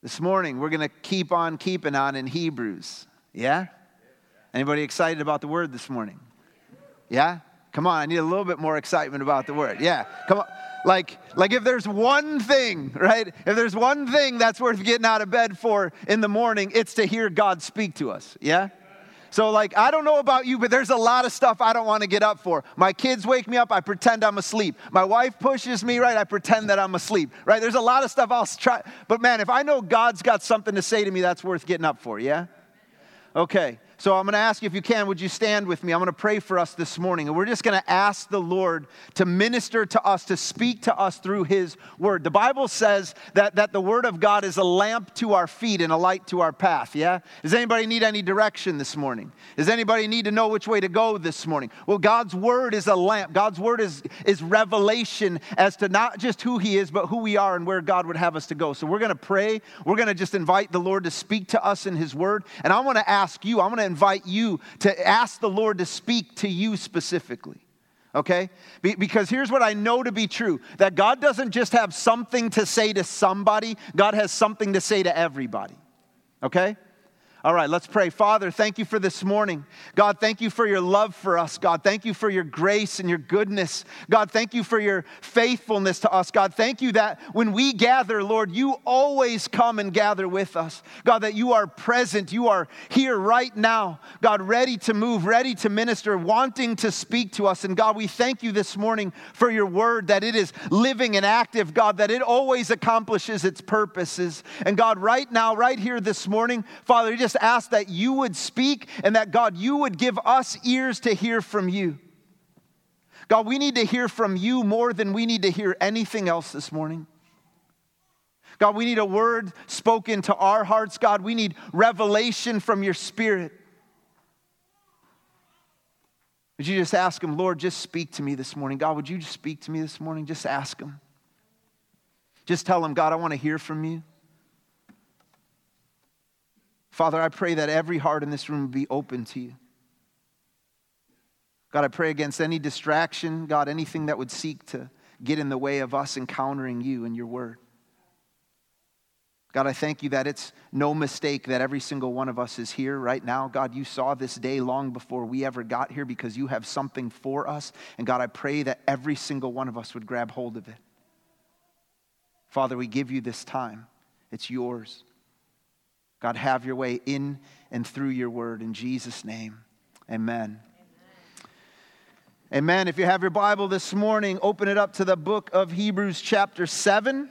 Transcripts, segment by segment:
This morning, we're going to keep on keeping on in Hebrews. Yeah? Anybody excited about the word this morning? Yeah? Come on, I need a little bit more excitement about the word. Yeah, come on. Like, like if there's one thing, right? If there's one thing that's worth getting out of bed for in the morning, it's to hear God speak to us. Yeah? So, like, I don't know about you, but there's a lot of stuff I don't want to get up for. My kids wake me up, I pretend I'm asleep. My wife pushes me, right? I pretend that I'm asleep, right? There's a lot of stuff I'll try. But man, if I know God's got something to say to me, that's worth getting up for, yeah? Okay. So I'm going to ask you if you can, would you stand with me? I'm going to pray for us this morning. And we're just going to ask the Lord to minister to us, to speak to us through his word. The Bible says that, that the word of God is a lamp to our feet and a light to our path. Yeah? Does anybody need any direction this morning? Does anybody need to know which way to go this morning? Well, God's word is a lamp. God's word is, is revelation as to not just who he is, but who we are and where God would have us to go. So we're going to pray. We're going to just invite the Lord to speak to us in his word. And I want to ask you, I'm going to invite you to ask the Lord to speak to you specifically. Okay? Be- because here's what I know to be true that God doesn't just have something to say to somebody, God has something to say to everybody. Okay? All right, let's pray. Father, thank you for this morning. God, thank you for your love for us. God, thank you for your grace and your goodness. God, thank you for your faithfulness to us. God, thank you that when we gather, Lord, you always come and gather with us. God, that you are present. You are here right now. God, ready to move, ready to minister, wanting to speak to us. And God, we thank you this morning for your word, that it is living and active, God, that it always accomplishes its purposes. And God, right now, right here this morning, Father, just ask that you would speak and that, God, you would give us ears to hear from you. God, we need to hear from you more than we need to hear anything else this morning. God, we need a word spoken to our hearts. God, we need revelation from your spirit. Would you just ask him, Lord, just speak to me this morning? God, would you just speak to me this morning? Just ask him. Just tell him, God, I want to hear from you. Father, I pray that every heart in this room would be open to you. God, I pray against any distraction, God, anything that would seek to get in the way of us encountering you and your word. God, I thank you that it's no mistake that every single one of us is here right now. God, you saw this day long before we ever got here because you have something for us. And God, I pray that every single one of us would grab hold of it. Father, we give you this time, it's yours. God, have your way in and through your word. In Jesus' name, amen. Amen. amen. If you have your Bible this morning, open it up to the book of Hebrews, chapter 7.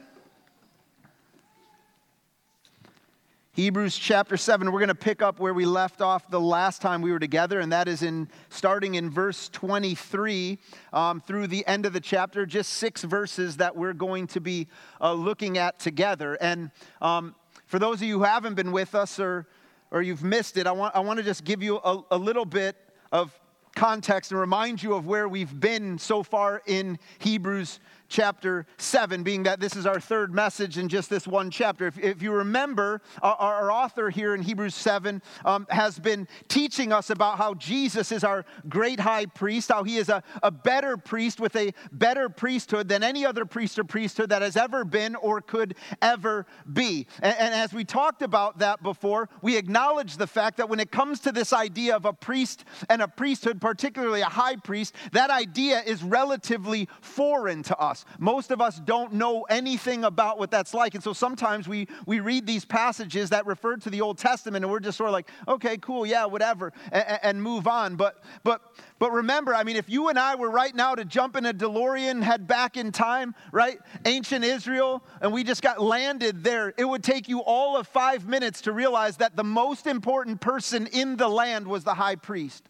Hebrews chapter 7, we're going to pick up where we left off the last time we were together, and that is in starting in verse 23 um, through the end of the chapter, just six verses that we're going to be uh, looking at together. And um, for those of you who haven't been with us or, or you've missed it, I want, I want to just give you a, a little bit of context and remind you of where we've been so far in Hebrews chapter 7, being that this is our third message in just this one chapter. If, if you remember, our, our, author here in Hebrews 7 um, has been teaching us about how Jesus is our great high priest, how he is a, a better priest with a better priesthood than any other priest or priesthood that has ever been or could ever be. And, and as we talked about that before, we acknowledge the fact that when it comes to this idea of a priest and a priesthood, particularly a high priest, that idea is relatively foreign to us us. Most of us don't know anything about what that's like. And so sometimes we, we read these passages that refer to the Old Testament and we're just sort of like, okay, cool, yeah, whatever, and, and move on. But, but, but remember, I mean, if you and I were right now to jump in a DeLorean, head back in time, right? Ancient Israel, and we just got landed there, it would take you all of five minutes to realize that the most important person in the land was the high priest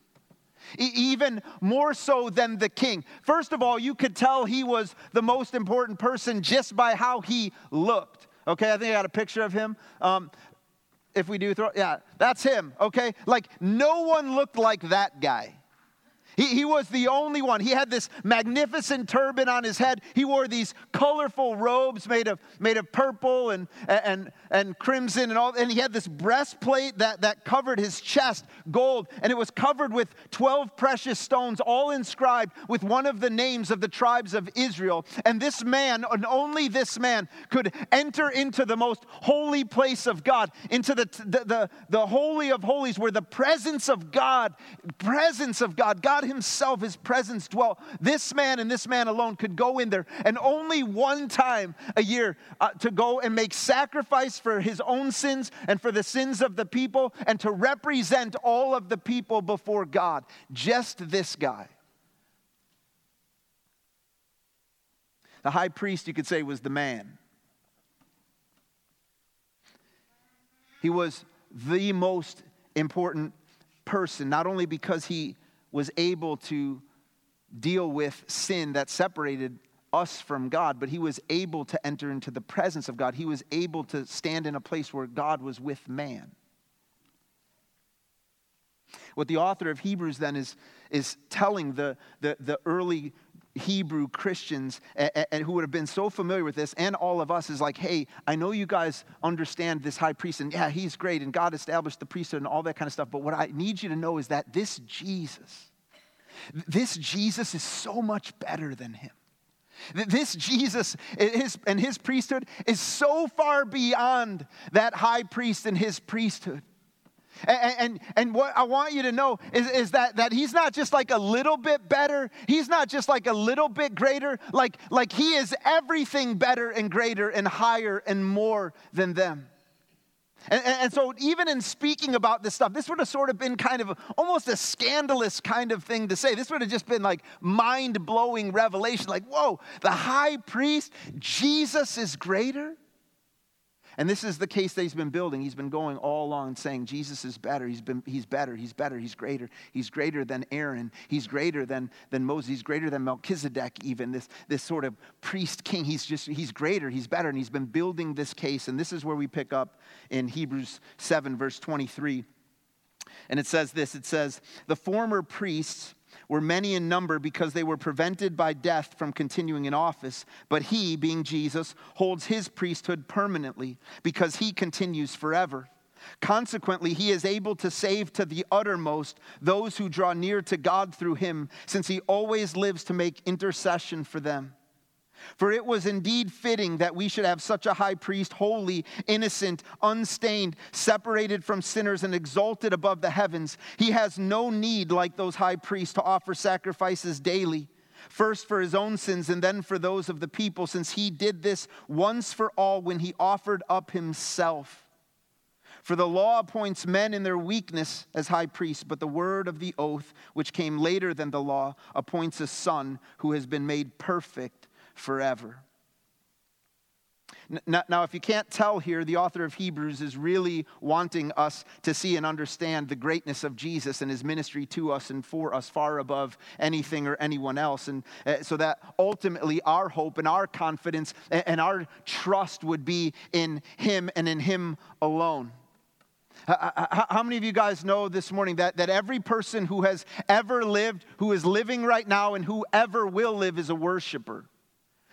even more so than the king. First of all, you could tell he was the most important person just by how he looked. Okay, I think I got a picture of him. Um, if we do throw, yeah, that's him. Okay, like no one looked like that guy. He, he was the only one. He had this magnificent turban on his head. He wore these colorful robes made of, made of purple and, and, and crimson and all. And he had this breastplate that, that covered his chest, gold. And it was covered with 12 precious stones, all inscribed with one of the names of the tribes of Israel. And this man, and only this man, could enter into the most holy place of God, into the, the, the, the holy of holies, where the presence of God, presence of God, God Himself, His presence dwell. This man and this man alone could go in there, and only one time a year uh, to go and make sacrifice for his own sins and for the sins of the people, and to represent all of the people before God. Just this guy. The high priest, you could say, was the man. He was the most important person, not only because he was able to deal with sin that separated us from God, but he was able to enter into the presence of God. He was able to stand in a place where God was with man. What the author of Hebrews then is, is telling the, the, the early Hebrew Christians and, and, who would have been so familiar with this, and all of us, is like, hey, I know you guys understand this high priest, and yeah, he's great, and God established the priesthood and all that kind of stuff. But what I need you to know is that this Jesus, this Jesus is so much better than him. This Jesus his, and his priesthood is so far beyond that high priest and his priesthood. And, and, and, what I want you to know is, is that, that he's not just like a little bit better. He's not just like a little bit greater. Like, like he is everything better and greater and higher and more than them. And, and, so, even in speaking about this stuff, this would have sort of been kind of almost a scandalous kind of thing to say. This would have just been like mind blowing revelation like, whoa, the high priest, Jesus is greater. And this is the case that he's been building. He's been going all along saying Jesus is better. He's, been, he's better. He's better. He's greater. He's greater than Aaron. He's greater than, than Moses. He's greater than Melchizedek, even this, this sort of priest king. He's just, he's greater. He's better. And he's been building this case. And this is where we pick up in Hebrews 7, verse 23. And it says this it says, The former priests were many in number because they were prevented by death from continuing in office. But he, being Jesus, holds his priesthood permanently because he continues forever. Consequently, he is able to save to the uttermost those who draw near to God through him, since he always lives to make intercession for them. For it was indeed fitting that we should have such a high priest, holy, innocent, unstained, separated from sinners, and exalted above the heavens. He has no need, like those high priests, to offer sacrifices daily, first for his own sins and then for those of the people, since he did this once for all when he offered up himself. For the law appoints men in their weakness as high priests, but the word of the oath, which came later than the law, appoints a son who has been made perfect forever. Now, if you can't tell here, the author of Hebrews is really wanting us to see and understand the greatness of Jesus and his ministry to us and for us, far above anything or anyone else. And uh, so that ultimately our hope and our confidence and our trust would be in him and in him alone. How many of you guys know this morning that, that every person who has ever lived, who is living right now, and who ever will live is a worshiper?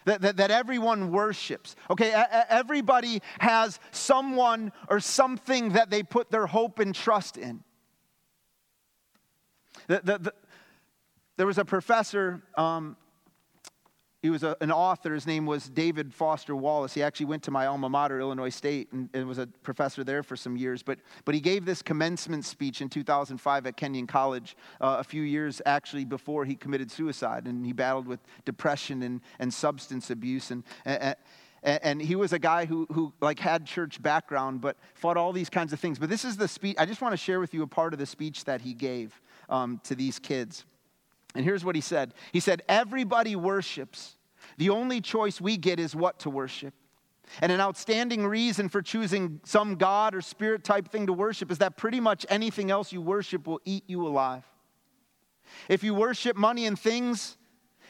That, that, that everyone worships. Okay, everybody has someone or something that they put their hope and trust in. The, the, the, there was a professor um, he was a, an author. His name was David Foster Wallace. He actually went to my alma mater, Illinois State, and, and, was a professor there for some years. But, but he gave this commencement speech in 2005 at Kenyon College, uh, a few years actually before he committed suicide. And he battled with depression and, and substance abuse. And, and, and he was a guy who, who like had church background, but fought all these kinds of things. But this is the speech. I just want to share with you a part of the speech that he gave um, to these kids. And here's what he said He said, Everybody worships. The only choice we get is what to worship. And an outstanding reason for choosing some God or spirit type thing to worship is that pretty much anything else you worship will eat you alive. If you worship money and things,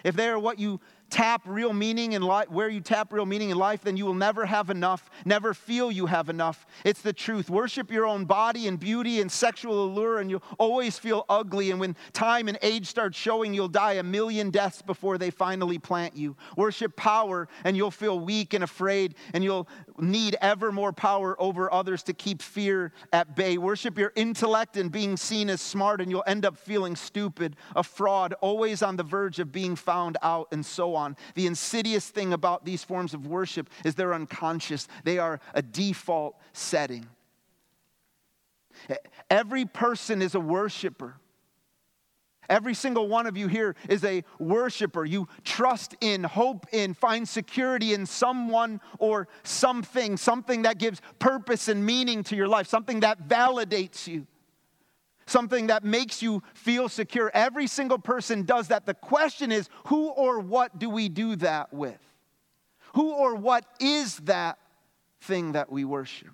if they are what you tap real meaning in life, where you tap real meaning in life, then you will never have enough, never feel you have enough. It's the truth. Worship your own body and beauty and sexual allure, and you'll always feel ugly. And when time and age start showing, you'll die a million deaths before they finally plant you. Worship power, and you'll feel weak and afraid, and you'll need ever more power over others to keep fear at bay. Worship your intellect and being seen as smart, and you'll end up feeling stupid, a fraud, always on the verge of being found out, and so on. The insidious thing about these forms of worship is they're unconscious, they are a default setting. Every person is a worshiper. Every single one of you here is a worshiper. You trust in, hope in, find security in someone or something, something that gives purpose and meaning to your life, something that validates you something that makes you feel secure. Every single person does that. The question is who or what do we do that with? Who or what is that thing that we worship?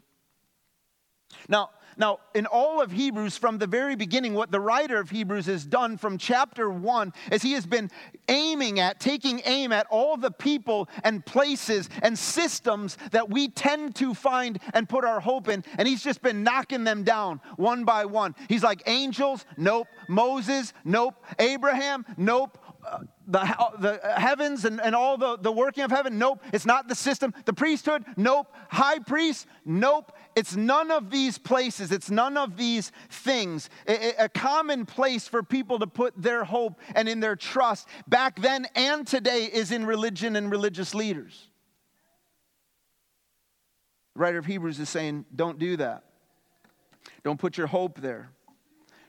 Now, now, in all of Hebrews, from the very beginning, what the writer of Hebrews has done from chapter one is he has been aiming at, taking aim at all the people and places and systems that we tend to find and put our hope in. And he's just been knocking them down one by one. He's like, angels, nope. Moses, nope. Abraham, nope uh, the, uh, the heavens and, and all the, the working of heaven? Nope. It's not the system. The priesthood? Nope. High priest? Nope. It's none of these places. It's none of these things. A, common place for people to put their hope and in their trust back then and today is in religion and religious leaders. The writer of Hebrews is saying, don't do that. Don't put your hope there.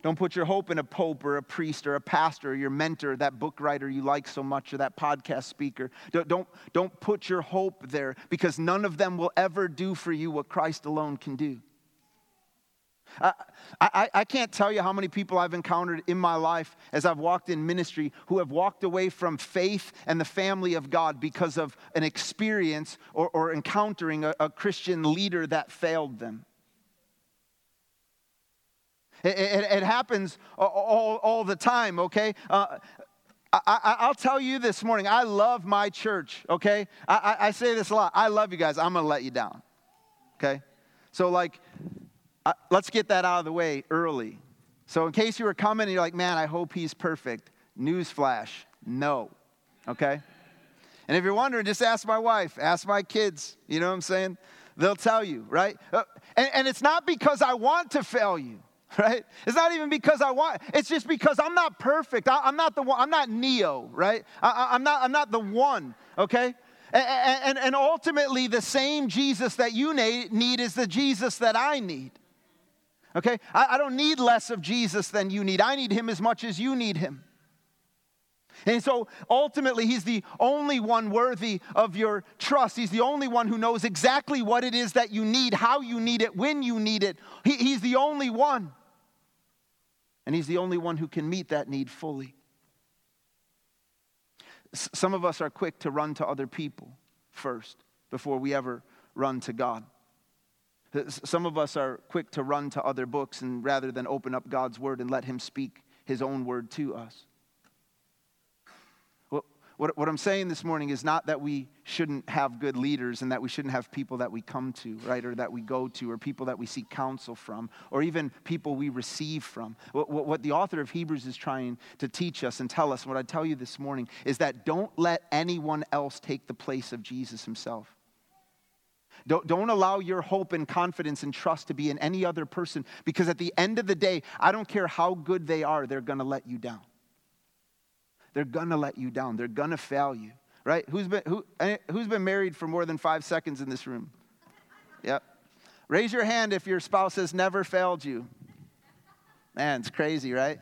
Don't put your hope in a pope or a priest or a pastor or your mentor, that book writer you like so much or that podcast speaker. Don't, don't, don't put your hope there because none of them will ever do for you what Christ alone can do. I, I, I, can't tell you how many people I've encountered in my life as I've walked in ministry who have walked away from faith and the family of God because of an experience or, or encountering a, a Christian leader that failed them. It, it, it happens all, all, the time, okay? Uh, I, will tell you this morning, I love my church, okay? I, I, I, say this a lot. I love you guys. I'm going to let you down, okay? So, like, uh, let's get that out of the way early. So, in case you were coming and you're like, man, I hope he's perfect, newsflash, no, okay? And if you're wondering, just ask my wife, ask my kids, you know what I'm saying? They'll tell you, right? Uh, and, and it's not because I want to fail you right? It's not even because I want, it's just because I'm not perfect. I, am not the one, I'm not Neo, right? I, am not, I'm not the one, okay? And, and, and ultimately, the same Jesus that you need is the Jesus that I need. Okay? I, I don't need less of Jesus than you need. I need him as much as you need him. And so ultimately, he's the only one worthy of your trust. He's the only one who knows exactly what it is that you need, how you need it, when you need it. He, he's the only one. And He's the only one who can meet that need fully. S- some of us are quick to run to other people first before we ever run to God. Some of us are quick to run to other books and rather than open up God's word and let Him speak His own word to us. What, what I'm saying this morning is not that we shouldn't have good leaders and that we shouldn't have people that we come to, right, or that we go to, or people that we seek counsel from, or even people we receive from. What, what, what the author of Hebrews is trying to teach us and tell us, what I tell you this morning, is that don't let anyone else take the place of Jesus himself. Don't, don't allow your hope and confidence and trust to be in any other person because at the end of the day, I don't care how good they are, they're going to let you down. They're gonna let you down. They're gonna fail you, right? Who's been, who, who's been married for more than five seconds in this room? Yep. Raise your hand if your spouse has never failed you. Man, it's crazy, right?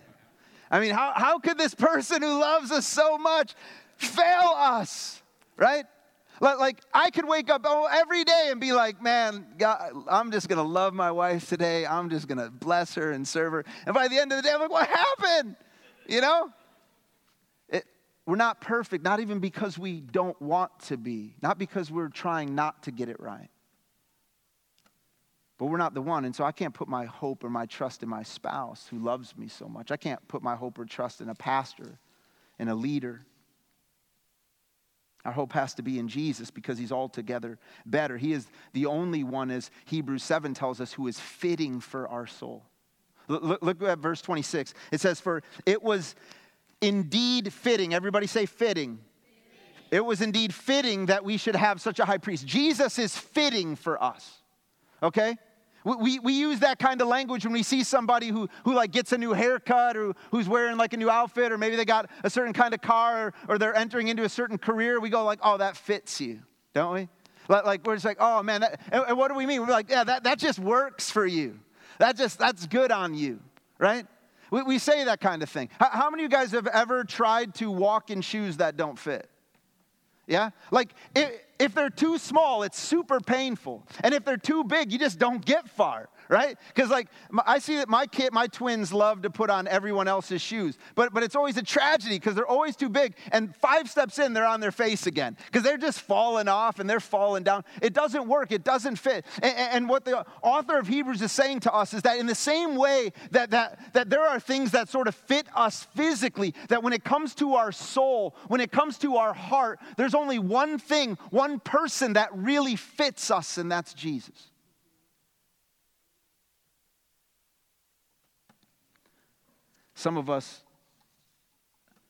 I mean, how, how could this person who loves us so much fail us, right? Like, I could wake up every day and be like, man, God, I'm just going to love my wife today. I'm just going to bless her and serve her. And by the end of the day, I'm like, what happened? You know? We're not perfect, not even because we don't want to be, not because we're trying not to get it right. But we're not the one. And so I can't put my hope or my trust in my spouse who loves me so much. I can't put my hope or trust in a pastor, in a leader. Our hope has to be in Jesus because he's altogether better. He is the only one, as Hebrews 7 tells us, who is fitting for our soul. Look, at verse 26. It says, For it was indeed fitting. Everybody say fitting. It was indeed fitting that we should have such a high priest. Jesus is fitting for us. Okay? We, we use that kind of language when we see somebody who, who like gets a new haircut or who's wearing like a new outfit or maybe they got a certain kind of car or, or they're entering into a certain career. We go like, oh, that fits you, don't we? Like we're just like, oh man, that, and, and what do we mean? We're like, yeah, that, that just works for you. That just, that's good on you, right? We, we say that kind of thing. How, how many of you guys have ever tried to walk in shoes that don't fit? Yeah? Like, if they're too small, it's super painful. And if they're too big, you just don't get far right? Because like I see that my kid, my twins love to put on everyone else's shoes, but but it's always a tragedy because they're always too big. And five steps in, they're on their face again because they're just falling off and they're falling down. It doesn't work. It doesn't fit. And, and what the author of Hebrews is saying to us is that in the same way that that that there are things that sort of fit us physically, that when it comes to our soul, when it comes to our heart, there's only one thing, one person that really fits us, and that's Jesus. Some of us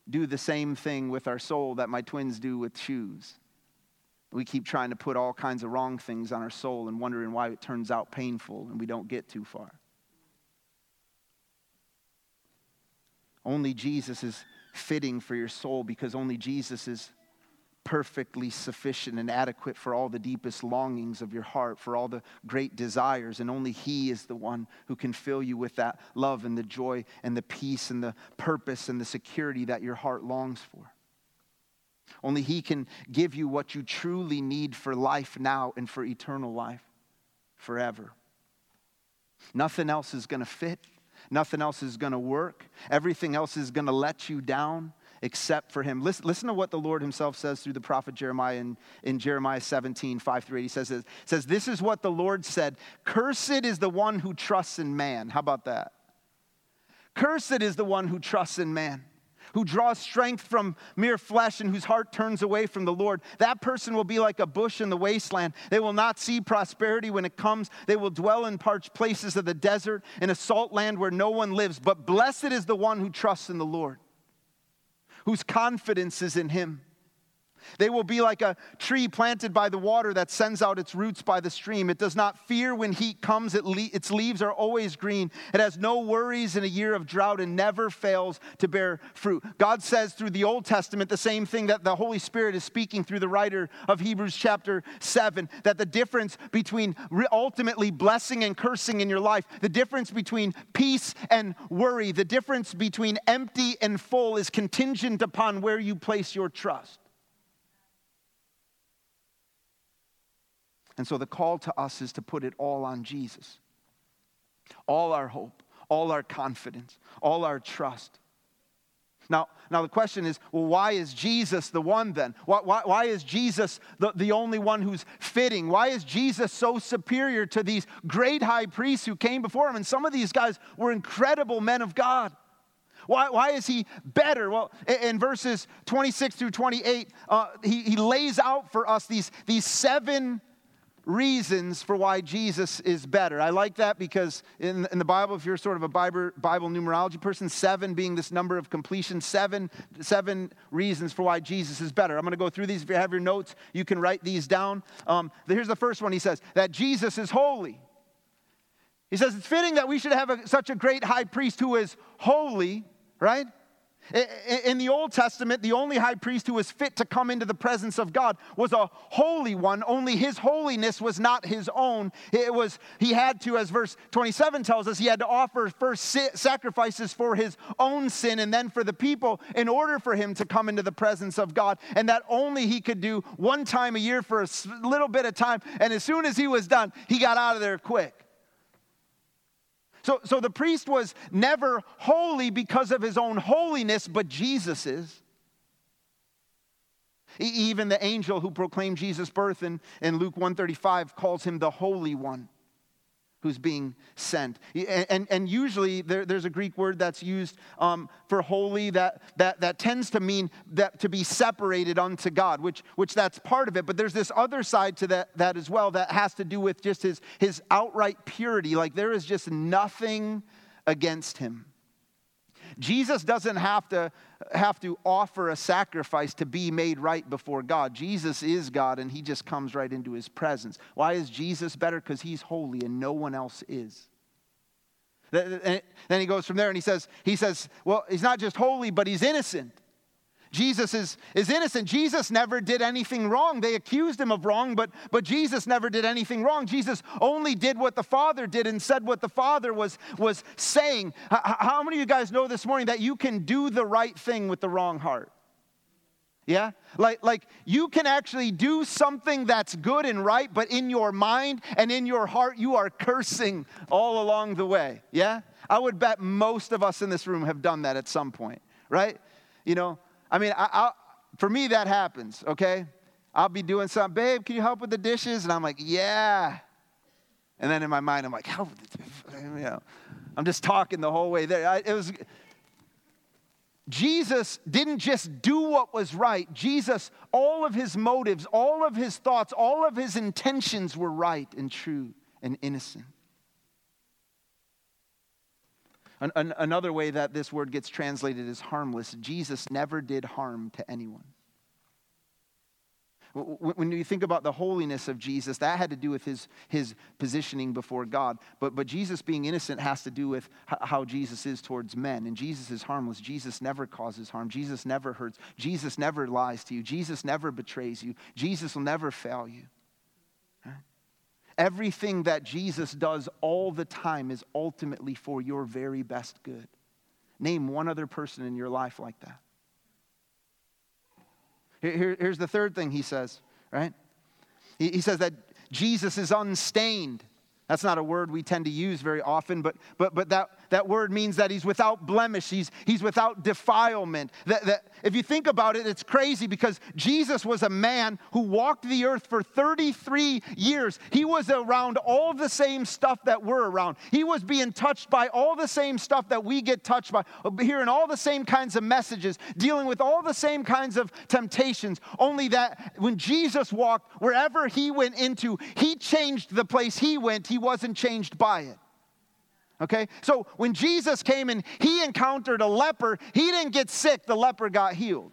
do the same thing with our soul that my twins do with shoes. We keep trying to put all kinds of wrong things on our soul and wondering why it turns out painful and we don't get too far. Only Jesus is fitting for your soul because only Jesus is perfectly sufficient and adequate for all the deepest longings of your heart, for all the great desires. And only He is the one who can fill you with that love and the joy and the peace and the purpose and the security that your heart longs for. Only He can give you what you truly need for life now and for eternal life forever. Nothing else is going to fit. Nothing else is going to work. Everything else is going to let you down except for him. Listen, listen to what the Lord himself says through the prophet Jeremiah in, in Jeremiah 17, 5 through 8. He says, it says, This is what the Lord said Cursed is the one who trusts in man. How about that? Cursed is the one who trusts in man who draws strength from mere flesh and whose heart turns away from the Lord. That person will be like a bush in the wasteland. They will not see prosperity when it comes. They will dwell in parched places of the desert, in a salt land where no one lives. But blessed is the one who trusts in the Lord whose confidence is in Him. They will be like a tree planted by the water that sends out its roots by the stream. It does not fear when heat comes, it le- its leaves are always green. It has no worries in a year of drought and never fails to bear fruit. God says through the Old Testament the same thing that the Holy Spirit is speaking through the writer of Hebrews chapter 7 that the difference between re- ultimately blessing and cursing in your life, the difference between peace and worry, the difference between empty and full is contingent upon where you place your trust. And so the call to us is to put it all on Jesus. All our hope, all our confidence, all our trust. Now, now the question is well, why is Jesus the one then? Why, why, why is Jesus the, the only one who's fitting? Why is Jesus so superior to these great high priests who came before him? And some of these guys were incredible men of God. Why, why is he better? Well, in verses 26 through 28, uh, he, he lays out for us these, these seven reasons for why Jesus is better. I like that because in, in the Bible, if you're sort of a Bible, Bible numerology person, seven being this number of completion, seven, seven reasons for why Jesus is better. I'm going to go through these. If you have your notes, you can write these down. Um, here's the first one he says that Jesus is holy. He says it's fitting that we should have a, such a great high priest who is holy, right? In the Old Testament, the only high priest who was fit to come into the presence of God was a holy one, only his holiness was not his own. It was, he had to, as verse 27 tells us, he had to offer first sacrifices for his own sin and then for the people in order for him to come into the presence of God. And that only he could do one time a year for a little bit of time. And as soon as he was done, he got out of there quick. So, so the priest was never holy because of his own holiness, but Jesus is. Even the angel who proclaimed Jesus' birth in, in Luke 135 calls him the Holy One. Who's being sent. And, and, usually there, there's a Greek word that's used um, for holy that, that, that tends to mean that to be separated unto God, which, which that's part of it. But there's this other side to that, that as well that has to do with just his, his outright purity. Like there is just nothing against him. Jesus doesn't have to have to offer a sacrifice to be made right before God. Jesus is God and he just comes right into his presence. Why is Jesus better? Because he's holy and no one else is. Then he goes from there and he says, he says, well, he's not just holy, but he's innocent. Jesus is, is innocent. Jesus never did anything wrong. They accused him of wrong, but, but Jesus never did anything wrong. Jesus only did what the Father did and said what the Father was, was saying. How many of you guys know this morning that you can do the right thing with the wrong heart? Yeah? Like, like you can actually do something that's good and right, but in your mind and in your heart, you are cursing all along the way. Yeah? I would bet most of us in this room have done that at some point, right? You know, I mean, I, I, for me, that happens, okay? I'll be doing something, babe, can you help with the dishes? And I'm like, yeah. And then in my mind, I'm like, help with the dishes. You know, I'm just talking the whole way there. I, it was, Jesus didn't just do what was right. Jesus, all of his motives, all of his thoughts, all of his intentions were right and true and innocent. An, an, another way that this word gets translated is harmless. Jesus never did harm to anyone. When you think about the holiness of Jesus, that had to do with his, his positioning before God. But, but Jesus being innocent has to do with how Jesus is towards men. And Jesus is harmless. Jesus never causes harm. Jesus never hurts. Jesus never lies to you. Jesus never betrays you. Jesus will never fail you. Everything that Jesus does all the time is ultimately for your very best good. Name one other person in your life like that. Here, here's the third thing he says, right? He, he says that Jesus is unstained. That's not a word we tend to use very often, but, but, but that, that word means that he's without blemish, he's, he's without defilement. That, that, if you think about it, it's crazy because Jesus was a man who walked the earth for 33 years. He was around all the same stuff that we're around. He was being touched by all the same stuff that we get touched by, uh, hearing all the same kinds of messages, dealing with all the same kinds of temptations. Only that when Jesus walked, wherever he went into, he changed the place he went. He wasn't changed by it. Okay? So when Jesus came and he encountered a leper, he didn't get sick, the leper got healed.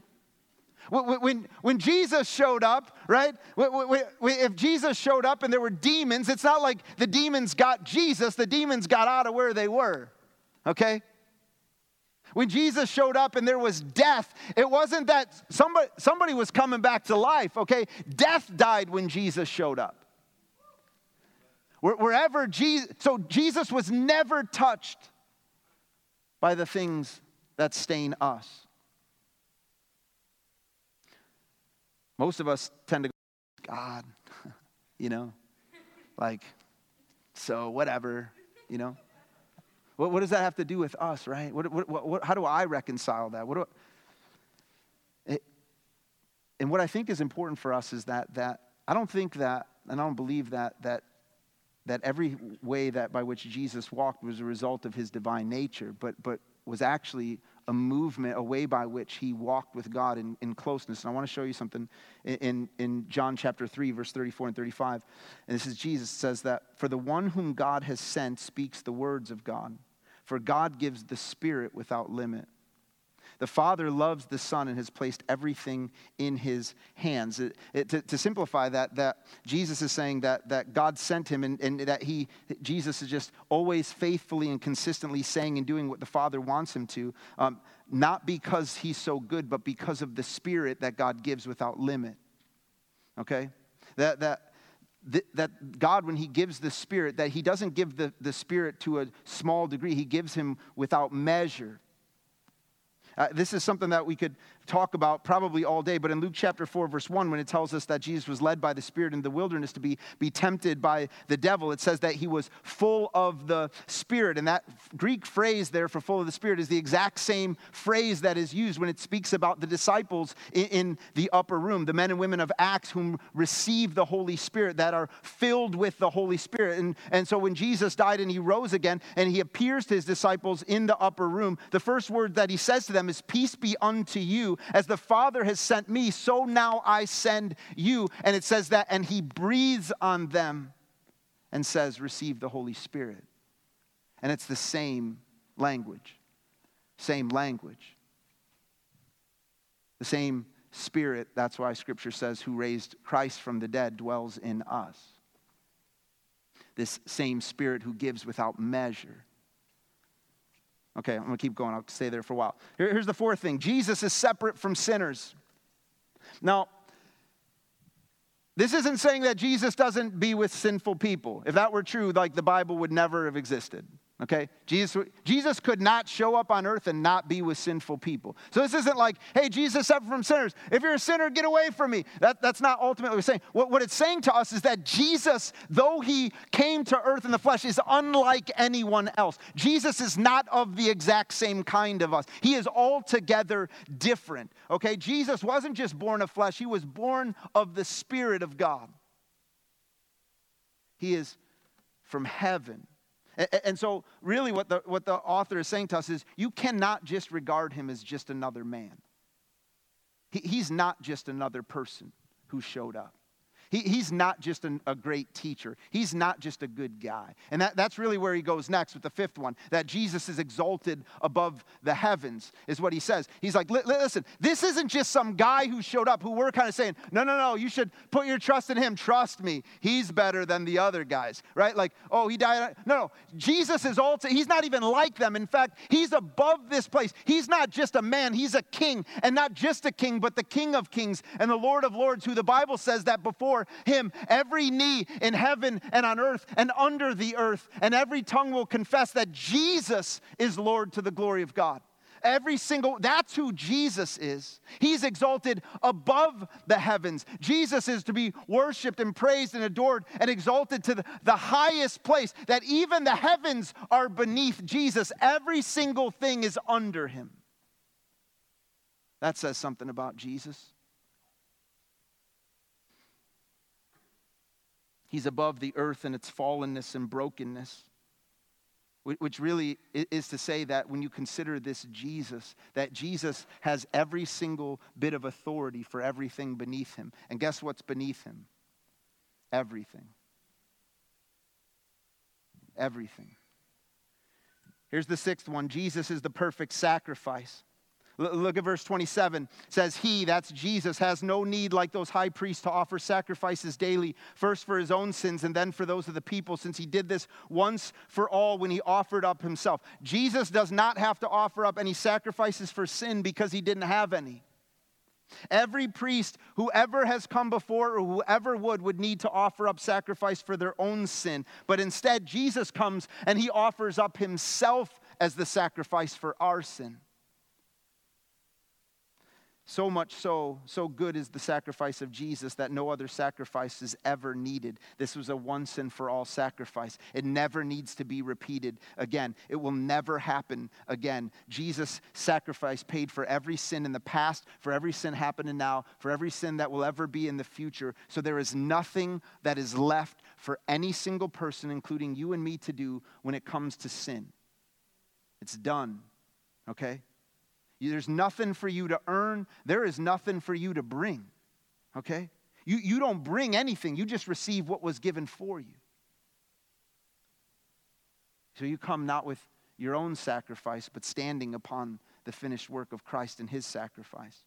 When, when Jesus showed up, right? If Jesus showed up and there were demons, it's not like the demons got Jesus, the demons got out of where they were. Okay? When Jesus showed up and there was death, it wasn't that somebody, somebody was coming back to life, okay? Death died when Jesus showed up. Wherever Jesus, so Jesus was never touched by the things that stain us. Most of us tend to go, God, you know, like, so whatever, you know. What, what does that have to do with us, right? What, what, what, how do I reconcile that? What do I, it, and what I think is important for us is that, that I don't think that, and I don't believe that, that that every way that by which Jesus walked was a result of his divine nature, but, but was actually a movement, a way by which he walked with God in, in closeness. And I want to show you something in, in, John chapter 3, verse 34 and 35. And this is Jesus says that, For the one whom God has sent speaks the words of God, for God gives the Spirit without limit. The Father loves the Son and has placed everything in his hands. It, it, to, to, simplify that, that Jesus is saying that, that God sent him and, and that he, Jesus is just always faithfully and consistently saying and doing what the Father wants him to, um, not because he's so good, but because of the Spirit that God gives without limit. Okay? That, that, that God, when He gives the Spirit, that He doesn't give the, the Spirit to a small degree, He gives Him without measure. Uh, this is something that we could talk about probably all day, but in Luke chapter 4, verse 1, when it tells us that Jesus was led by the Spirit in the wilderness to be, be tempted by the devil, it says that he was full of the Spirit. And that Greek phrase there for full of the Spirit is the exact same phrase that is used when it speaks about the disciples in, in the upper room, the men and women of Acts whom receive the Holy Spirit, that are filled with the Holy Spirit. And, and so when Jesus died and he rose again and he appears to his disciples in the upper room, the first word that he says to them is, Peace be unto you as the Father has sent me, so now I send you. And it says that, and he breathes on them and says, Receive the Holy Spirit. And it's the same language. Same language. The same Spirit, that's why Scripture says, who raised Christ from the dead dwells in us. This same Spirit who gives without measure. Okay, I'm to keep going. I'll stay there for a while. Here, here's the fourth thing Jesus is separate from sinners. Now, this isn't saying that Jesus doesn't be with sinful people. If that were true, like the Bible would never have existed. Okay? Jesus, Jesus could not show up on earth and not be with sinful people. So this isn't like, hey, Jesus separate from sinners. If you're a sinner, get away from me. That, that's not ultimately what it's saying. What, what it's saying to us is that Jesus, though he came to earth in the flesh, is unlike anyone else. Jesus is not of the exact same kind of us. He is altogether different. Okay? Jesus wasn't just born of flesh, he was born of the Spirit of God. He is from heaven and so, really, what the, what the author is saying to us is you cannot just regard him as just another man. He, he's not just another person who showed up. He, he's not just an, a great teacher. He's not just a good guy. And that, that's really where he goes next with the fifth one that Jesus is exalted above the heavens, is what he says. He's like, listen, this isn't just some guy who showed up who we're kind of saying, no, no, no, you should put your trust in him. Trust me, he's better than the other guys, right? Like, oh, he died. No, no, Jesus is also, he's not even like them. In fact, he's above this place. He's not just a man, he's a king. And not just a king, but the king of kings and the Lord of lords, who the Bible says that before before him. Every knee in heaven and on earth and under the earth, and every tongue will confess that Jesus is Lord to the glory of God. Every single, that's who Jesus is. He's exalted above the heavens. Jesus is to be worshiped and praised and adored and exalted to the, the highest place, that even the heavens are beneath Jesus. Every single thing is under him. That says something about Jesus. He's above the earth and its fallenness and brokenness. Which really is to say that when you consider this Jesus, that Jesus has every single bit of authority for everything beneath him. And guess what's beneath him? Everything. Everything. Here's the sixth one Jesus is the perfect sacrifice. Look at verse 27. It says, He, that's Jesus, has no need like those high priests to offer sacrifices daily, first for his own sins and then for those of the people, since he did this once for all when he offered up himself. Jesus does not have to offer up any sacrifices for sin because he didn't have any. Every priest, whoever has come before or whoever would, would need to offer up sacrifice for their own sin. But instead, Jesus comes and he offers up himself as the sacrifice for our sin. So much so, so good is the sacrifice of Jesus that no other sacrifice is ever needed. This was a once and for all sacrifice. It never needs to be repeated again. It will never happen again. Jesus' sacrifice paid for every sin in the past, for every sin happening now, for every sin that will ever be in the future. So there is nothing that is left for any single person, including you and me, to do when it comes to sin. It's done, okay? There's nothing for you to earn, there is nothing for you to bring. Okay? You, you don't bring anything, you just receive what was given for you. So you come not with your own sacrifice, but standing upon the finished work of Christ and his sacrifice.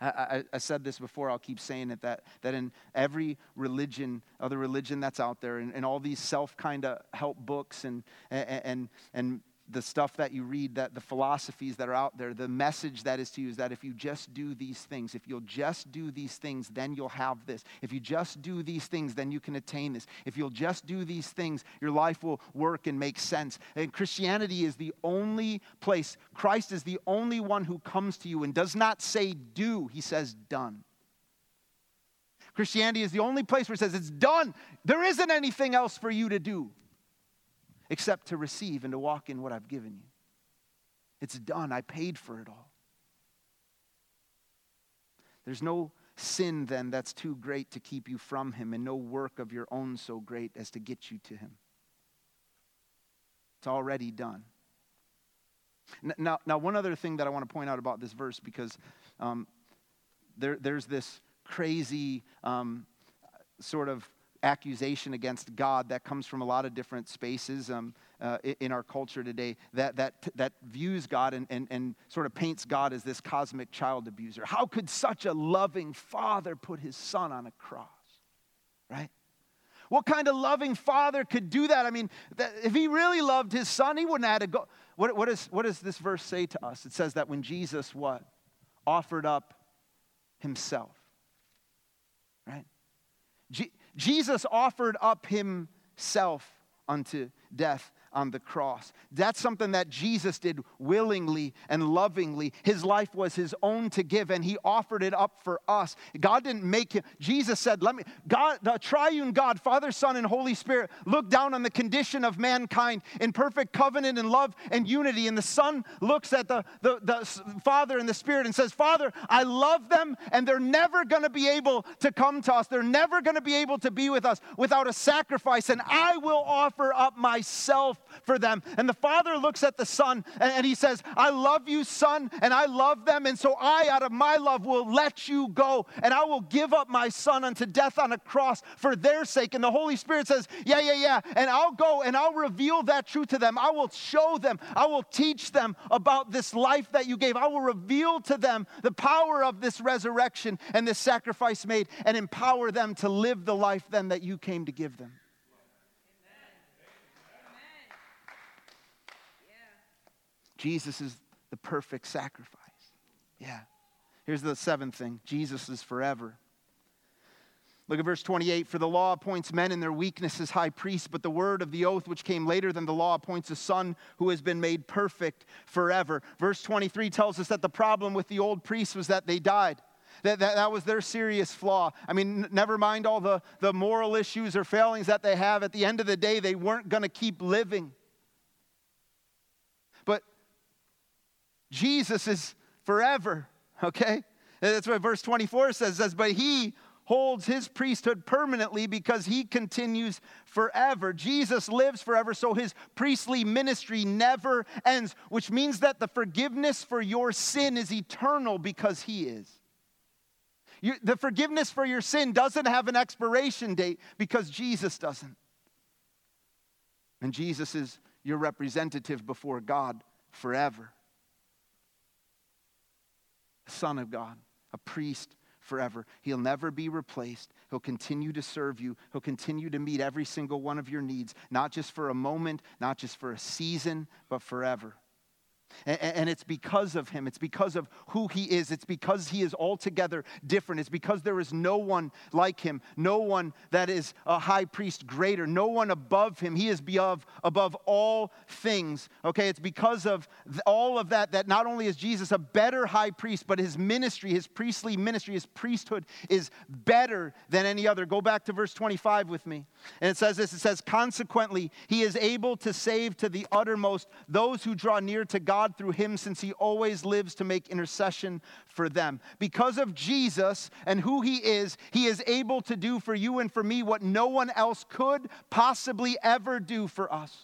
I, I, I, said this before, I'll keep saying it that, that in every religion, other religion that's out there, and, all these self kind of help books and, and, and, and the stuff that you read, that the philosophies that are out there, the message that is to you is that if you just do these things, if you'll just do these things, then you'll have this. If you just do these things, then you can attain this. If you'll just do these things, your life will work and make sense. And Christianity is the only place, Christ is the only one who comes to you and does not say do, he says done. Christianity is the only place where it says it's done. There isn't anything else for you to do except to receive and to walk in what I've given you. It's done. I paid for it all. There's no sin then that's too great to keep you from Him, and no work of your own so great as to get you to Him. It's already done. Now, now one other thing that I want to point out about this verse, because um, there, there's this crazy um, sort of accusation against God that comes from a lot of different spaces um, uh, in our culture today that, that, that views God and, and, and sort of paints God as this cosmic child abuser. How could such a loving father put his son on a cross? Right? What kind of loving father could do that? I mean, that if he really loved his son, he wouldn't have had to go. What, what, is, what does this verse say to us? It says that when Jesus what? Offered up himself. Right? Jesus offered up himself unto death on the cross. That's something that Jesus did willingly and lovingly. His life was his own to give, and he offered it up for us. God didn't make him. Jesus said, Let me, God, the triune God, Father, Son, and Holy Spirit, look down on the condition of mankind in perfect covenant and love and unity. And the Son looks at the, the, the Father and the Spirit and says, Father, I love them, and they're never going to be able to come to us. They're never going to be able to be with us without a sacrifice, and I will offer up myself for them. And the father looks at the son and, and he says, I love you, son, and I love them. And so I, out of my love, will let you go. And I will give up my son unto death on a cross for their sake. And the Holy Spirit says, Yeah, yeah, yeah. And I'll go and I'll reveal that truth to them. I will show them. I will teach them about this life that you gave. I will reveal to them the power of this resurrection and this sacrifice made and empower them to live the life then that you came to give them. Jesus is the perfect sacrifice. Yeah. Here's the seventh thing Jesus is forever. Look at verse 28. For the law appoints men in their weakness as high priests, but the word of the oath, which came later than the law, appoints a son who has been made perfect forever. Verse 23 tells us that the problem with the old priests was that they died. That, that, that was their serious flaw. I mean, never mind all the, the moral issues or failings that they have. At the end of the day, they weren't going to keep living. Jesus is forever, okay? That's what verse 24 says, says, but he holds his priesthood permanently because he continues forever. Jesus lives forever, so his priestly ministry never ends, which means that the forgiveness for your sin is eternal because he is. You, the forgiveness for your sin doesn't have an expiration date because Jesus doesn't. And Jesus is your representative before God forever. Son of God, a priest forever. He'll never be replaced. He'll continue to serve you. He'll continue to meet every single one of your needs, not just for a moment, not just for a season, but forever. And it's because of him. It's because of who he is. It's because he is altogether different. It's because there is no one like him, no one that is a high priest greater, no one above him. He is above, above all things. Okay, it's because of all of that that not only is Jesus a better high priest, but his ministry, his priestly ministry, his priesthood is better than any other. Go back to verse 25 with me. And it says this it says, Consequently, he is able to save to the uttermost those who draw near to God God through him since he always lives to make intercession for them. Because of Jesus and who he is, he is able to do for you and for me what no one else could possibly ever do for us.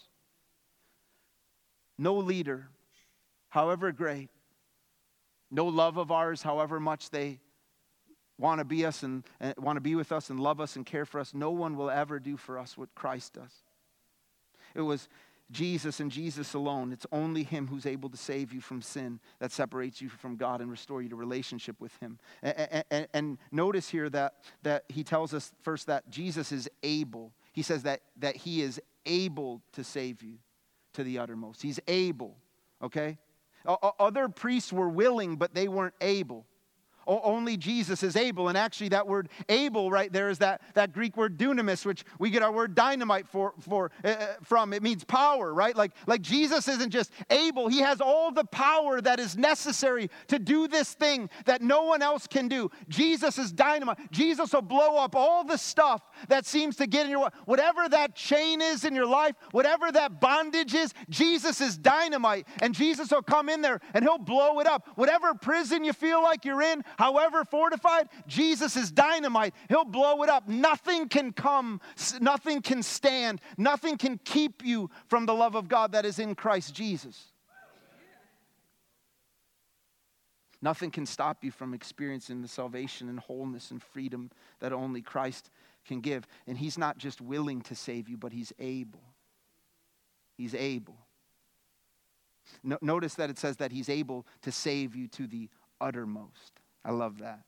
No leader, however great, no love of ours, however much they want to be us and, and want to be with us and love us and care for us, no one will ever do for us what Christ does. It was Jesus and Jesus alone. It's only Him who's able to save you from sin that separates you from God and restore you to relationship with Him. And, and, and, notice here that, that He tells us first that Jesus is able. He says that, that He is able to save you to the uttermost. He's able, okay? Other priests were willing, but they weren't able. Only Jesus is able. And actually, that word able right there is that, that Greek word dunamis, which we get our word dynamite for, for, uh, from. It means power, right? Like, like Jesus isn't just able, he has all the power that is necessary to do this thing that no one else can do. Jesus is dynamite. Jesus will blow up all the stuff that seems to get in your whatever that chain is in your life, whatever that bondage is, Jesus is dynamite. And Jesus will come in there and he'll blow it up. Whatever prison you feel like you're in, however fortified, Jesus is dynamite. He'll blow it up. Nothing can come, nothing can stand, nothing can keep you from the love of God that is in Christ Jesus. Nothing can stop you from experiencing the salvation and wholeness and freedom that only Christ can give. And He's not just willing to save you, but He's able. He's able. No, notice that it says that He's able to save you to the uttermost. I love that.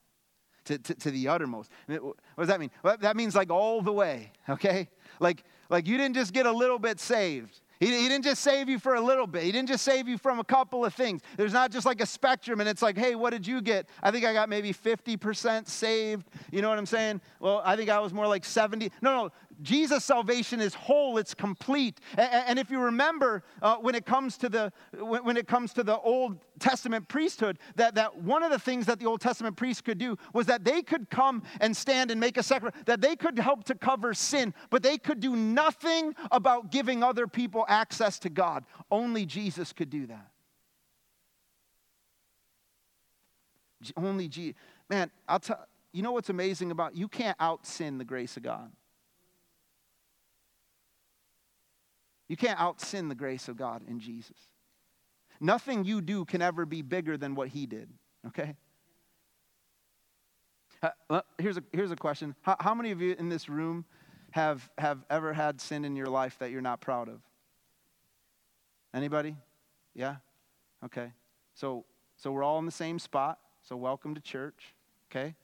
To, to, to, the uttermost. What does that mean? Well, that means like all the way, okay? Like, like you didn't just get a little bit saved. He, he didn't just save you for a little bit. He didn't just save you from a couple of things. There's not just like a spectrum and it's like, hey, what did you get? I think I got maybe 50% saved. You know what I'm saying? Well, I think I was more like 70. No, no. Jesus' salvation is whole, it's complete. And, if you remember, uh, when it comes to the when it comes to the Old Testament priesthood, that, that one of the things that the Old Testament priests could do was that they could come and stand and make a sacrifice, that they could help to cover sin, but they could do nothing about giving other people access to God. Only Jesus could do that. Only Jesus. Man, I'll tell you know what's amazing about you can't out sin the grace of God. You can't out sin the grace of God in Jesus. Nothing you do can ever be bigger than what he did, okay? Here's a, here's a question. How, how many of you in this room have, have ever had sin in your life that you're not proud of? Anybody? Yeah? Okay. So, so we're all in the same spot. So welcome to church, okay?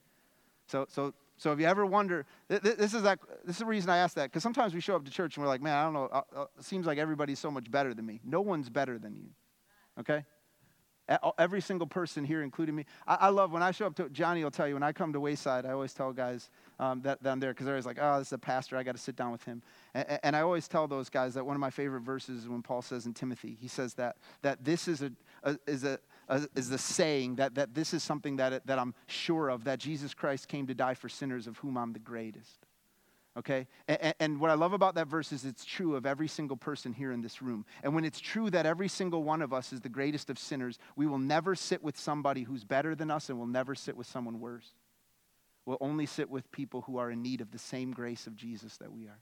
So, so so if you ever wonder, this is, that, this is the reason I ask that, because sometimes we show up to church and we're like, man, I don't know, uh, uh, it seems like everybody's so much better than me. No one's better than you, okay? Every single person here, including me. I, I love when I show up to, Johnny will tell you, when I come to Wayside, I always tell guys um, that, that, I'm there, because they're always like, oh, this is a pastor, I got to sit down with him. And, and I always tell those guys that one of my favorite verses is when Paul says in Timothy, he says that, that this is a, a is a, is the saying that, that this is something that, that I'm sure of, that Jesus Christ came to die for sinners, of whom I'm the greatest. Okay? And, and, what I love about that verse is it's true of every single person here in this room. And when it's true that every single one of us is the greatest of sinners, we will never sit with somebody who's better than us and we'll never sit with someone worse. We'll only sit with people who are in need of the same grace of Jesus that we are.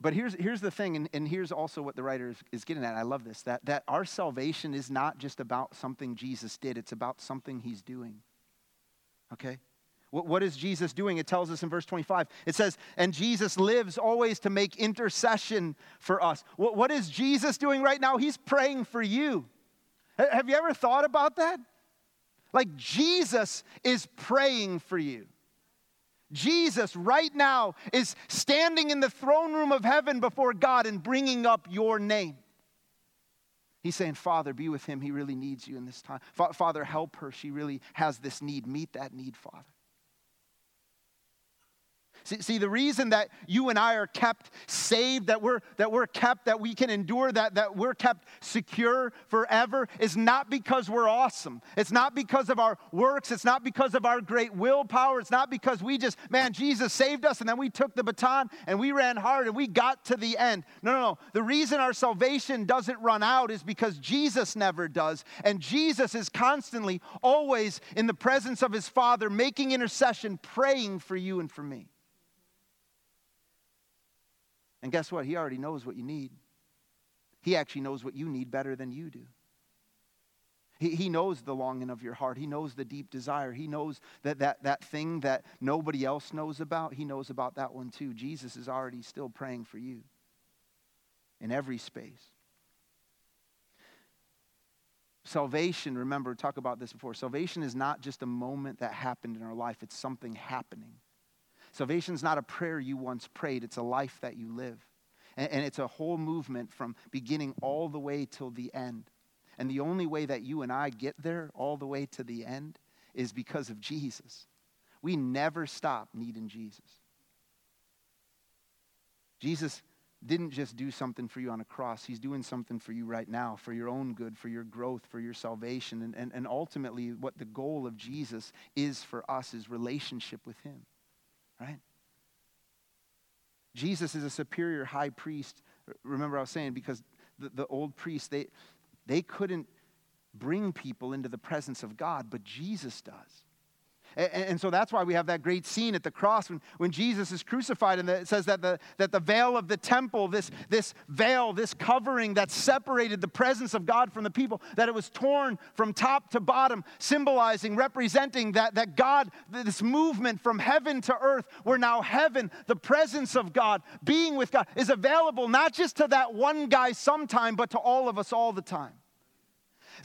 But here's, here's the thing, and, and here's also what the writer is, is getting at. I love this that, that our salvation is not just about something Jesus did, it's about something he's doing. Okay? What, what is Jesus doing? It tells us in verse 25. It says, And Jesus lives always to make intercession for us. What, what is Jesus doing right now? He's praying for you. Have you ever thought about that? Like Jesus is praying for you. Jesus, right now, is standing in the throne room of heaven before God and bringing up your name. He's saying, Father, be with him. He really needs you in this time. Father, help her. She really has this need. Meet that need, Father. See, see, the reason that you and I are kept saved, that we're, that we're kept, that we can endure, that, that we're kept secure forever is not because we're awesome. It's not because of our works. It's not because of our great willpower. It's not because we just, man, Jesus saved us and then we took the baton and we ran hard and we got to the end. No, no, no. The reason our salvation doesn't run out is because Jesus never does. And Jesus is constantly, always in the presence of his Father, making intercession, praying for you and for me. And guess what? He already knows what you need. He actually knows what you need better than you do. He, he knows the longing of your heart. He knows the deep desire. He knows that, that that thing that nobody else knows about, he knows about that one too. Jesus is already still praying for you in every space. Salvation, remember, talk about this before. Salvation is not just a moment that happened in our life, it's something happening. Salvation is not a prayer you once prayed, it's a life that you live. And, and it's a whole movement from beginning all the way till the end. And the only way that you and I get there all the way to the end is because of Jesus. We never stop needing Jesus. Jesus didn't just do something for you on a cross, He's doing something for you right now, for your own good, for your growth, for your salvation. And, and, and ultimately, what the goal of Jesus is for us is relationship with Him, right? Jesus is a superior high priest. Remember, I was saying, because the, the old priests, they, they couldn't bring people into the presence of God, but Jesus does. And, and, so that's why we have that great scene at the cross when, when Jesus is crucified, and it says that the, that the veil of the temple, this, this veil, this covering that separated the presence of God from the people, that it was torn from top to bottom, symbolizing, representing that, that God, this movement from heaven to earth, where now heaven, the presence of God, being with God, is available not just to that one guy sometime, but to all of us all the time.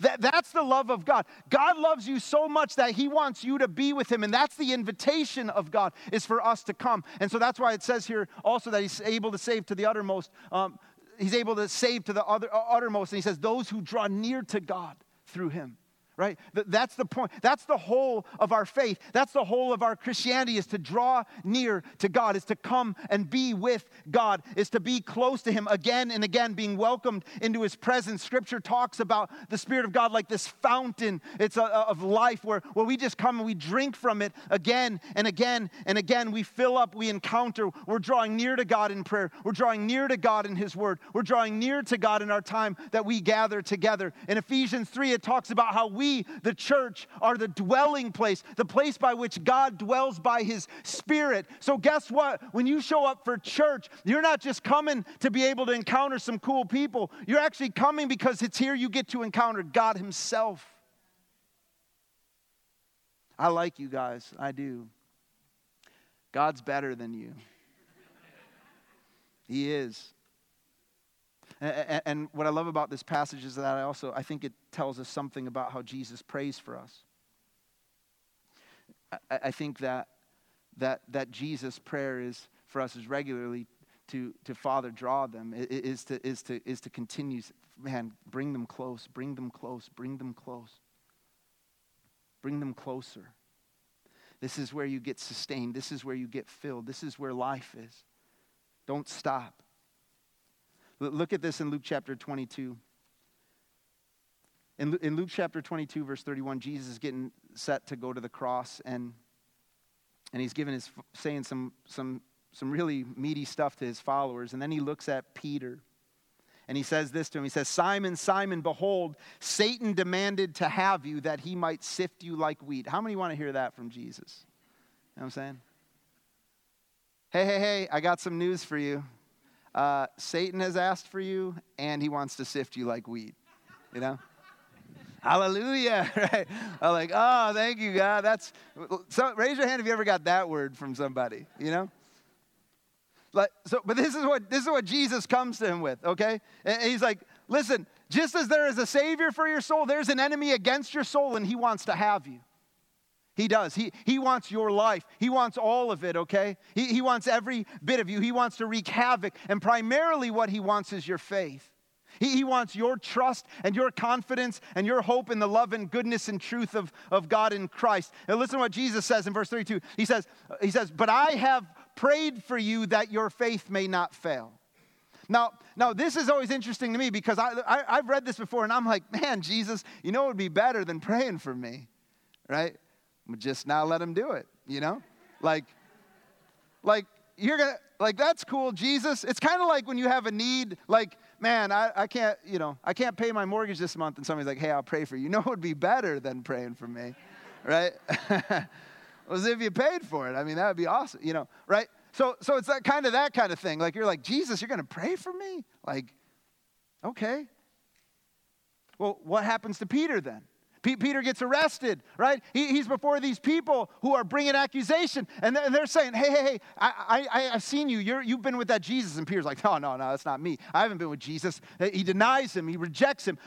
That, that's the love of God. God loves you so much that he wants you to be with him. And that's the invitation of God is for us to come. And so that's why it says here also that he's able to save to the uttermost. Um, he's able to save to the other, uttermost. And he says, those who draw near to God through him right? That's the point. That's the whole of our faith. That's the whole of our Christianity is to draw near to God, is to come and be with God, is to be close to Him again and again, being welcomed into His presence. Scripture talks about the Spirit of God like this fountain. It's a, of life where, where we just come and we drink from it again and again and again. We fill up, we encounter. We're drawing near to God in prayer. We're drawing near to God in His Word. We're drawing near to God in our time that we gather together. In Ephesians 3, it talks about how we we, the church, are the dwelling place, the place by which God dwells by his spirit. So, guess what? When you show up for church, you're not just coming to be able to encounter some cool people, you're actually coming because it's here you get to encounter God himself. I like you guys, I do. God's better than you. He is. And what I love about this passage is that I also I think it tells us something about how Jesus prays for us. I think that that that Jesus' prayer is for us is regularly to to Father draw them is to is to is to continue man bring them close bring them close bring them close bring them closer. This is where you get sustained. This is where you get filled. This is where life is. Don't stop. Look at this in Luke chapter 22. In, in Luke chapter 22, verse 31, Jesus is getting set to go to the cross, and, and he's giving his, saying some, some, some really meaty stuff to his followers. And then he looks at Peter, and he says this to him He says, Simon, Simon, behold, Satan demanded to have you that he might sift you like wheat. How many want to hear that from Jesus? You know what I'm saying? Hey, hey, hey, I got some news for you uh, Satan has asked for you and he wants to sift you like wheat, you know? Hallelujah, right? I'm like, oh, thank you, God. That's so. Raise your hand if you ever got that word from somebody, you know. Like, so, but this is what this is what Jesus comes to him with, okay? And he's like, listen, just as there is a savior for your soul, there's an enemy against your soul, and he wants to have you. He does. He, he wants your life. He wants all of it, okay? He, he wants every bit of you. He wants to wreak havoc. And primarily, what he wants is your faith. He, he wants your trust and your confidence and your hope in the love and goodness and truth of, of God in Christ. And listen to what Jesus says in verse 32. He says, he says, But I have prayed for you that your faith may not fail. Now, now this is always interesting to me because I, I, have read this before and I'm like, man, Jesus, you know what would be better than praying for me, right? Just now let him do it, you know? Like, like you're gonna like that's cool, Jesus. It's kind of like when you have a need, like, man, I, I can't, you know, I can't pay my mortgage this month, and somebody's like, hey, I'll pray for you. You know it would be better than praying for me, right? Was if you paid for it. I mean, that would be awesome, you know, right? So so it's that kind of that kind of thing. Like you're like, Jesus, you're gonna pray for me? Like, okay. Well, what happens to Peter then? Peter gets arrested, right? He, he's before these people who are bringing accusation, and they're saying, hey, hey, hey, I, I, I've seen you. You're, you've been with that Jesus. And Peter's like, no, no, no, that's not me. I haven't been with Jesus. He denies him. He rejects him.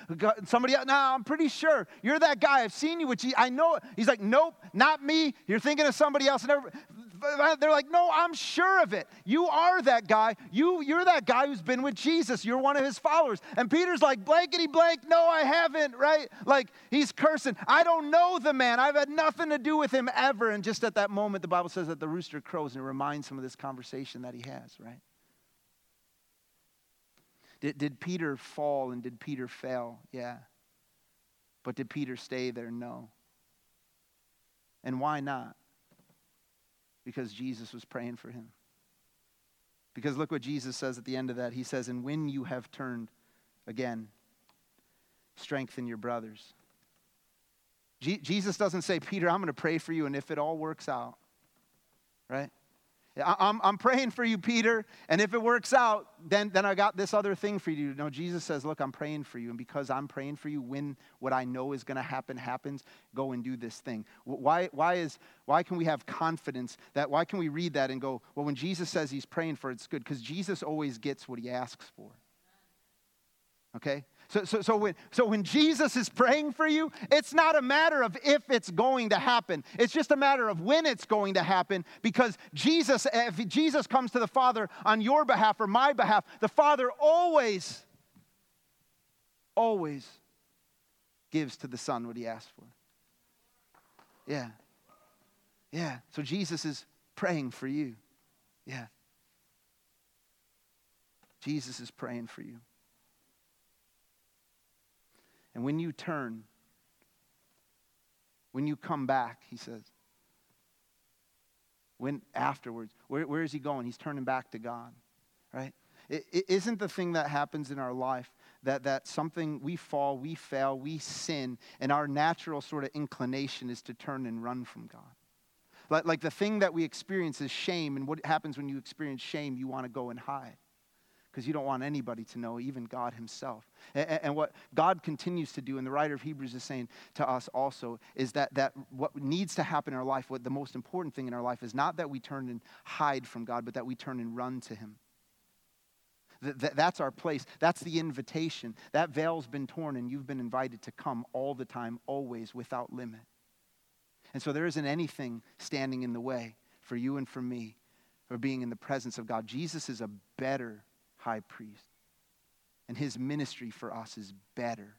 Somebody else, no, I'm pretty sure. You're that guy. I've seen you with Jesus. I know it. He's like, nope, not me. You're thinking of somebody else. And They're like, no, I'm sure of it. You are that guy. You, you're that guy who's been with Jesus. You're one of his followers. And Peter's like, blankety blank, no, I haven't, right? Like he's cursing. I don't know the man. I've had nothing to do with him ever. And just at that moment, the Bible says that the rooster crows and it reminds him of this conversation that he has, right? Did, did Peter fall and did Peter fail? Yeah. But did Peter stay there? No. And why not? Because Jesus was praying for him. Because look what Jesus says at the end of that. He says, And when you have turned again, strengthen your brothers. Jesus doesn't say, Peter, I'm going to pray for you, and if it all works out, right? I'm, I'm praying for you, Peter, and if it works out, then, then I got this other thing for you. No, Jesus says, Look, I'm praying for you, and because I'm praying for you, when what I know is going to happen happens, go and do this thing. Why, why, is, why can we have confidence that, why can we read that and go, Well, when Jesus says he's praying for it, it's good? Because Jesus always gets what he asks for. Okay? So, so, so, when, so when Jesus is praying for you, it's not a matter of if it's going to happen. It's just a matter of when it's going to happen because Jesus, if Jesus comes to the Father on your behalf or my behalf, the Father always, always gives to the Son what he asks for. Yeah. Yeah. So Jesus is praying for you. Yeah. Jesus is praying for you. And when you turn, when you come back, he says, when afterwards, where, where is he going? He's turning back to God, right? It, it isn't the thing that happens in our life that, that something we fall, we fail, we sin, and our natural sort of inclination is to turn and run from God. Like, like the thing that we experience is shame, and what happens when you experience shame, you want to go and hide because you don't want anybody to know, even God Himself. And, and, what God continues to do, and the writer of Hebrews is saying to us also, is that, that what needs to happen in our life, what the most important thing in our life is not that we turn and hide from God, but that we turn and run to Him. That that's our place. That's the invitation. That veil's been torn, and you've been invited to come all the time, always, without limit. And so there isn't anything standing in the way for you and for me for being in the presence of God. Jesus is a better high priest. And his ministry for us is better,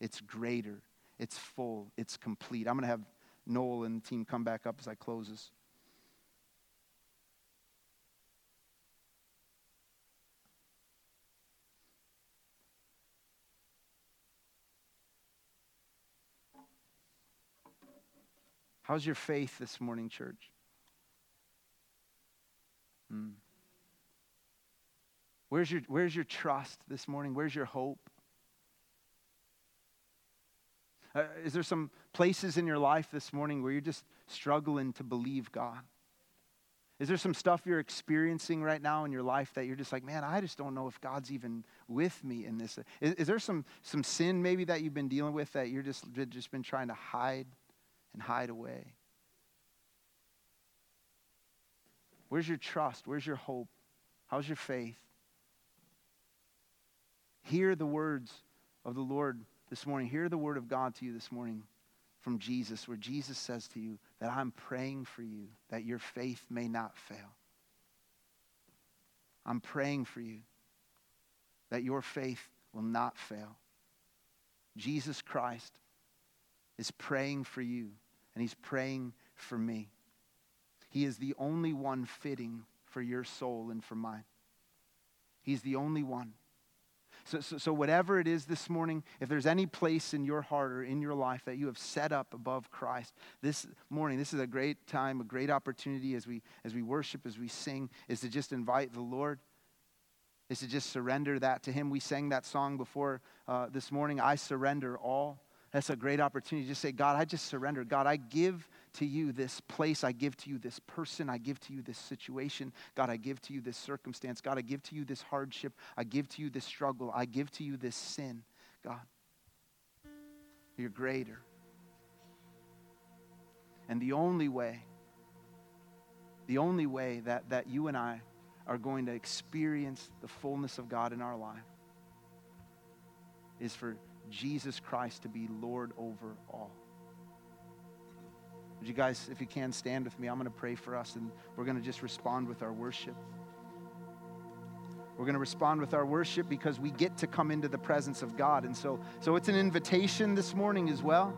it's greater, it's full, it's complete. I'm going to have Noel and the team come back up as I close this. How's your faith this morning, church? Hmm. Where's your, where's your trust this morning? Where's your hope? Uh, is there some places in your life this morning where you're just struggling to believe God? Is there some stuff you're experiencing right now in your life that you're just like, man, I just don't know if God's even with me in this? Is, is there some, some sin maybe that you've been dealing with that you're just, just been trying to hide and hide away? Where's your trust? Where's your hope? How's your faith? Hear the words of the Lord this morning. Hear the word of God to you this morning from Jesus, where Jesus says to you that I'm praying for you that your faith may not fail. I'm praying for you that your faith will not fail. Jesus Christ is praying for you, and he's praying for me. He is the only one fitting for your soul and for mine. He's the only one. So, so, so, whatever it is this morning, if there's any place in your heart or in your life that you have set up above Christ, this morning, this is a great time, a great opportunity as we, as we worship, as we sing, is to just invite the Lord, is to just surrender that to Him. We sang that song before uh, this morning, I surrender all. That's a great opportunity to say, God, I just surrender. God, I give to you this place. I give to you this person. I give to you this situation. God, I give to you this circumstance. God, I give to you this hardship. I give to you this struggle. I give to you this sin. God, you're greater. And the only way, the only way that, that you and I are going to experience the fullness of God in our life is for Jesus Christ to be Lord over all. Would you guys, if you can, stand with me? I'm going to pray for us and we're going to just respond with our worship. We're going to respond with our worship because we get to come into the presence of God. And so, so it's an invitation this morning as well.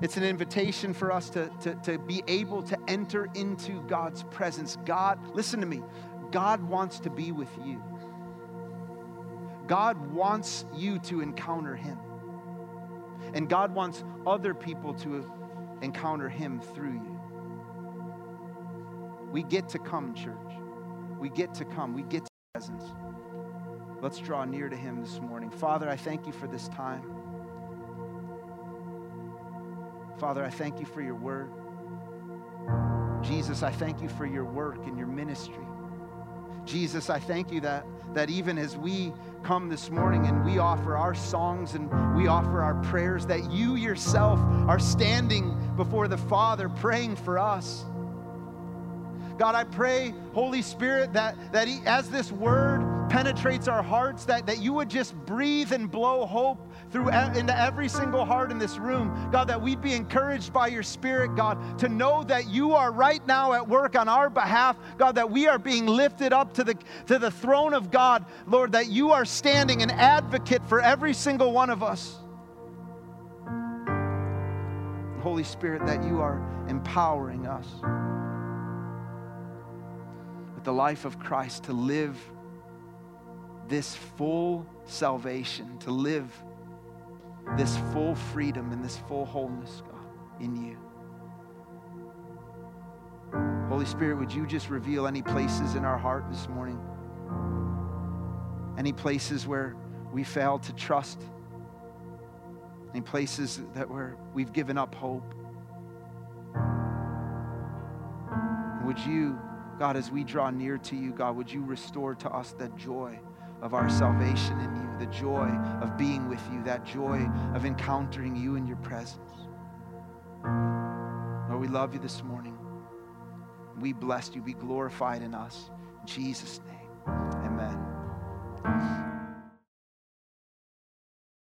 It's an invitation for us to, to, to be able to enter into God's presence. God, listen to me, God wants to be with you. God wants you to encounter Him. And God wants other people to encounter Him through you. We get to come, church. We get to come. We get to presence. Let's draw near to Him this morning. Father, I thank you for this time. Father, I thank you for your word. Jesus, I thank you for your work and your ministry. Jesus, I thank you that, that even as we come this morning and we offer our songs and we offer our prayers, that you yourself are standing before the Father praying for us. God, I pray, Holy Spirit, that, that he, as this word penetrates our hearts, that, that you would just breathe and blow hope through into every single heart in this room. God, that we'd be encouraged by your Spirit, God, to know that you are right now at work on our behalf. God, that we are being lifted up to the, to the throne of God. Lord, that you are standing an advocate for every single one of us. Holy Spirit, that you are empowering us with the life of Christ, to live this full salvation, to live this full freedom and this full wholeness, God, in you. Holy Spirit, would you just reveal any places in our heart this morning? Any places where we failed to trust? Any places that where we've given up hope? Would you God, as we draw near to you, God, would you restore to us that joy of our salvation in you, the joy of being with you, that joy of encountering you in your presence. Lord, we love you this morning. We bless you. Be glorified in us. In Jesus' name, amen.